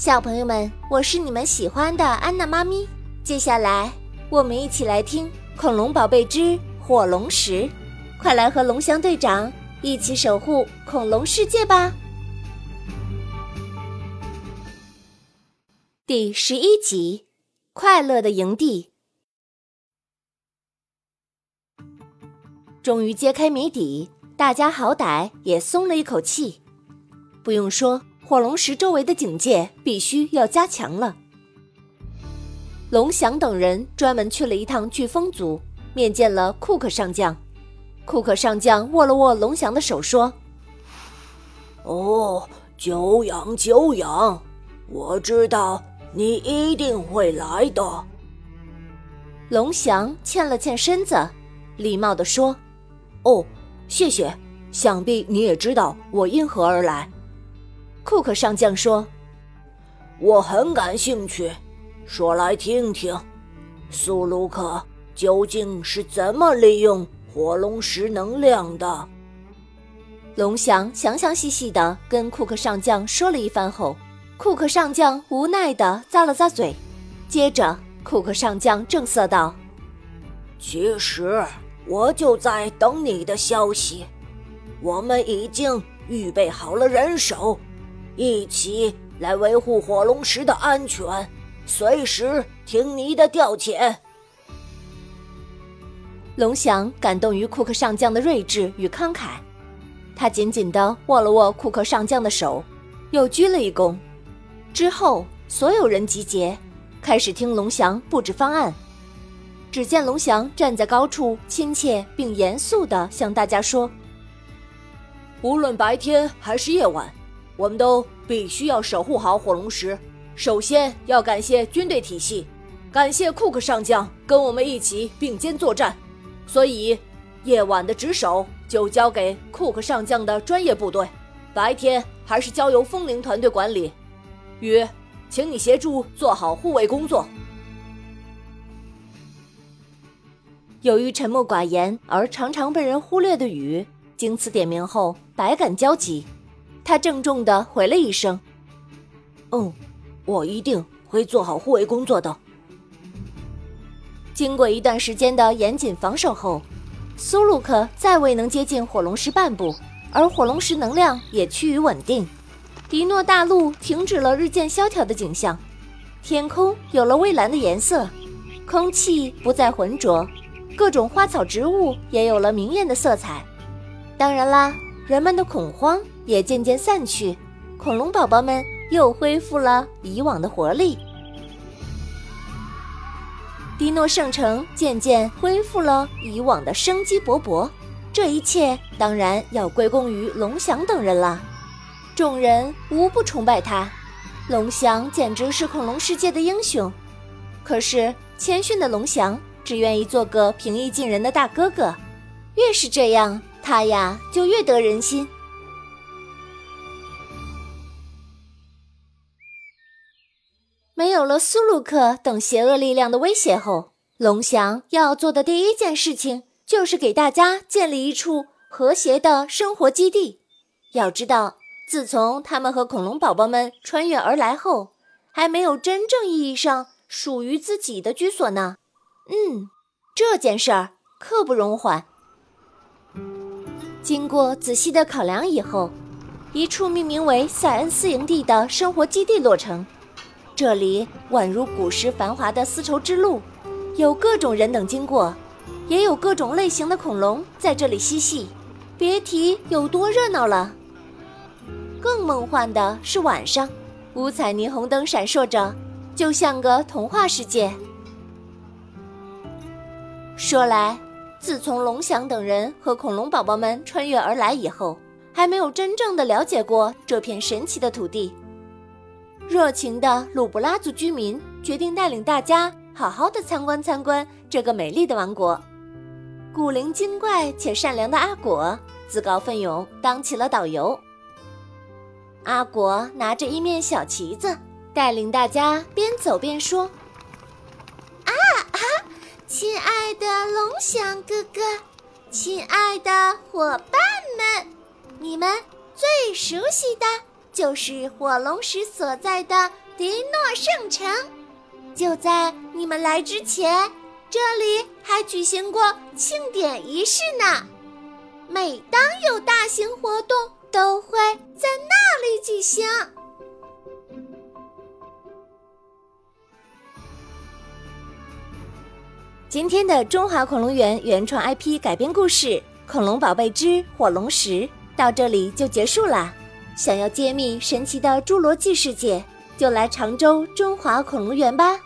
小朋友们，我是你们喜欢的安娜妈咪。接下来，我们一起来听《恐龙宝贝之火龙石》，快来和龙翔队长一起守护恐龙世界吧！第十一集：快乐的营地。终于揭开谜底，大家好歹也松了一口气。不用说，火龙石周围的警戒必须要加强了。龙翔等人专门去了一趟飓风族，面见了库克上将。库克上将握了握龙翔的手，说：“哦，久仰久仰，我知道。”你一定会来的。龙翔欠了欠身子，礼貌地说：“哦，谢谢。想必你也知道我因何而来。”库克上将说：“我很感兴趣，说来听听，苏鲁克究竟是怎么利用火龙石能量的？”龙翔详详细细的跟库克上将说了一番后。库克上将无奈的咂了咂嘴，接着库克上将正色道：“其实我就在等你的消息。我们已经预备好了人手，一起来维护火龙石的安全，随时听你的调遣。”龙翔感动于库克上将的睿智与慷慨，他紧紧地握了握库克上将的手，又鞠了一躬。之后，所有人集结，开始听龙翔布置方案。只见龙翔站在高处，亲切并严肃地向大家说：“无论白天还是夜晚，我们都必须要守护好火龙石。首先要感谢军队体系，感谢库克上将跟我们一起并肩作战。所以，夜晚的值守就交给库克上将的专业部队，白天还是交由风铃团队管理。”雨，请你协助做好护卫工作。由于沉默寡言而常常被人忽略的雨，经此点名后，百感交集。他郑重的回了一声：“嗯，我一定会做好护卫工作的。”经过一段时间的严谨防守后，苏鲁克再未能接近火龙石半步，而火龙石能量也趋于稳定。迪诺大陆停止了日渐萧条的景象，天空有了蔚蓝的颜色，空气不再浑浊，各种花草植物也有了明艳的色彩。当然啦，人们的恐慌也渐渐散去，恐龙宝宝们又恢复了以往的活力，迪诺圣城渐渐恢复了以往的生机勃勃。这一切当然要归功于龙翔等人了。众人无不崇拜他，龙翔简直是恐龙世界的英雄。可是谦逊的龙翔只愿意做个平易近人的大哥哥，越是这样，他呀就越得人心。有了苏鲁克等邪恶力量的威胁后，龙翔要做的第一件事情就是给大家建立一处和谐的生活基地。要知道。自从他们和恐龙宝宝们穿越而来后，还没有真正意义上属于自己的居所呢。嗯，这件事儿刻不容缓。经过仔细的考量以后，一处命名为塞恩斯营地的生活基地落成。这里宛如古时繁华的丝绸之路，有各种人等经过，也有各种类型的恐龙在这里嬉戏，别提有多热闹了。更梦幻的是晚上，五彩霓虹灯闪烁着，就像个童话世界。说来，自从龙翔等人和恐龙宝宝们穿越而来以后，还没有真正的了解过这片神奇的土地。热情的鲁布拉族居民决定带领大家好好的参观参观这个美丽的王国。古灵精怪且善良的阿果自告奋勇当起了导游。阿果拿着一面小旗子，带领大家边走边说：“啊啊，亲爱的龙翔哥哥，亲爱的伙伴们，你们最熟悉的就是火龙石所在的迪诺圣城。就在你们来之前，这里还举行过庆典仪式呢。每当有大型活动，都会在那里举行。今天的中华恐龙园原创 IP 改编故事《恐龙宝贝之火龙石》到这里就结束了。想要揭秘神奇的侏罗纪世界，就来常州中华恐龙园吧。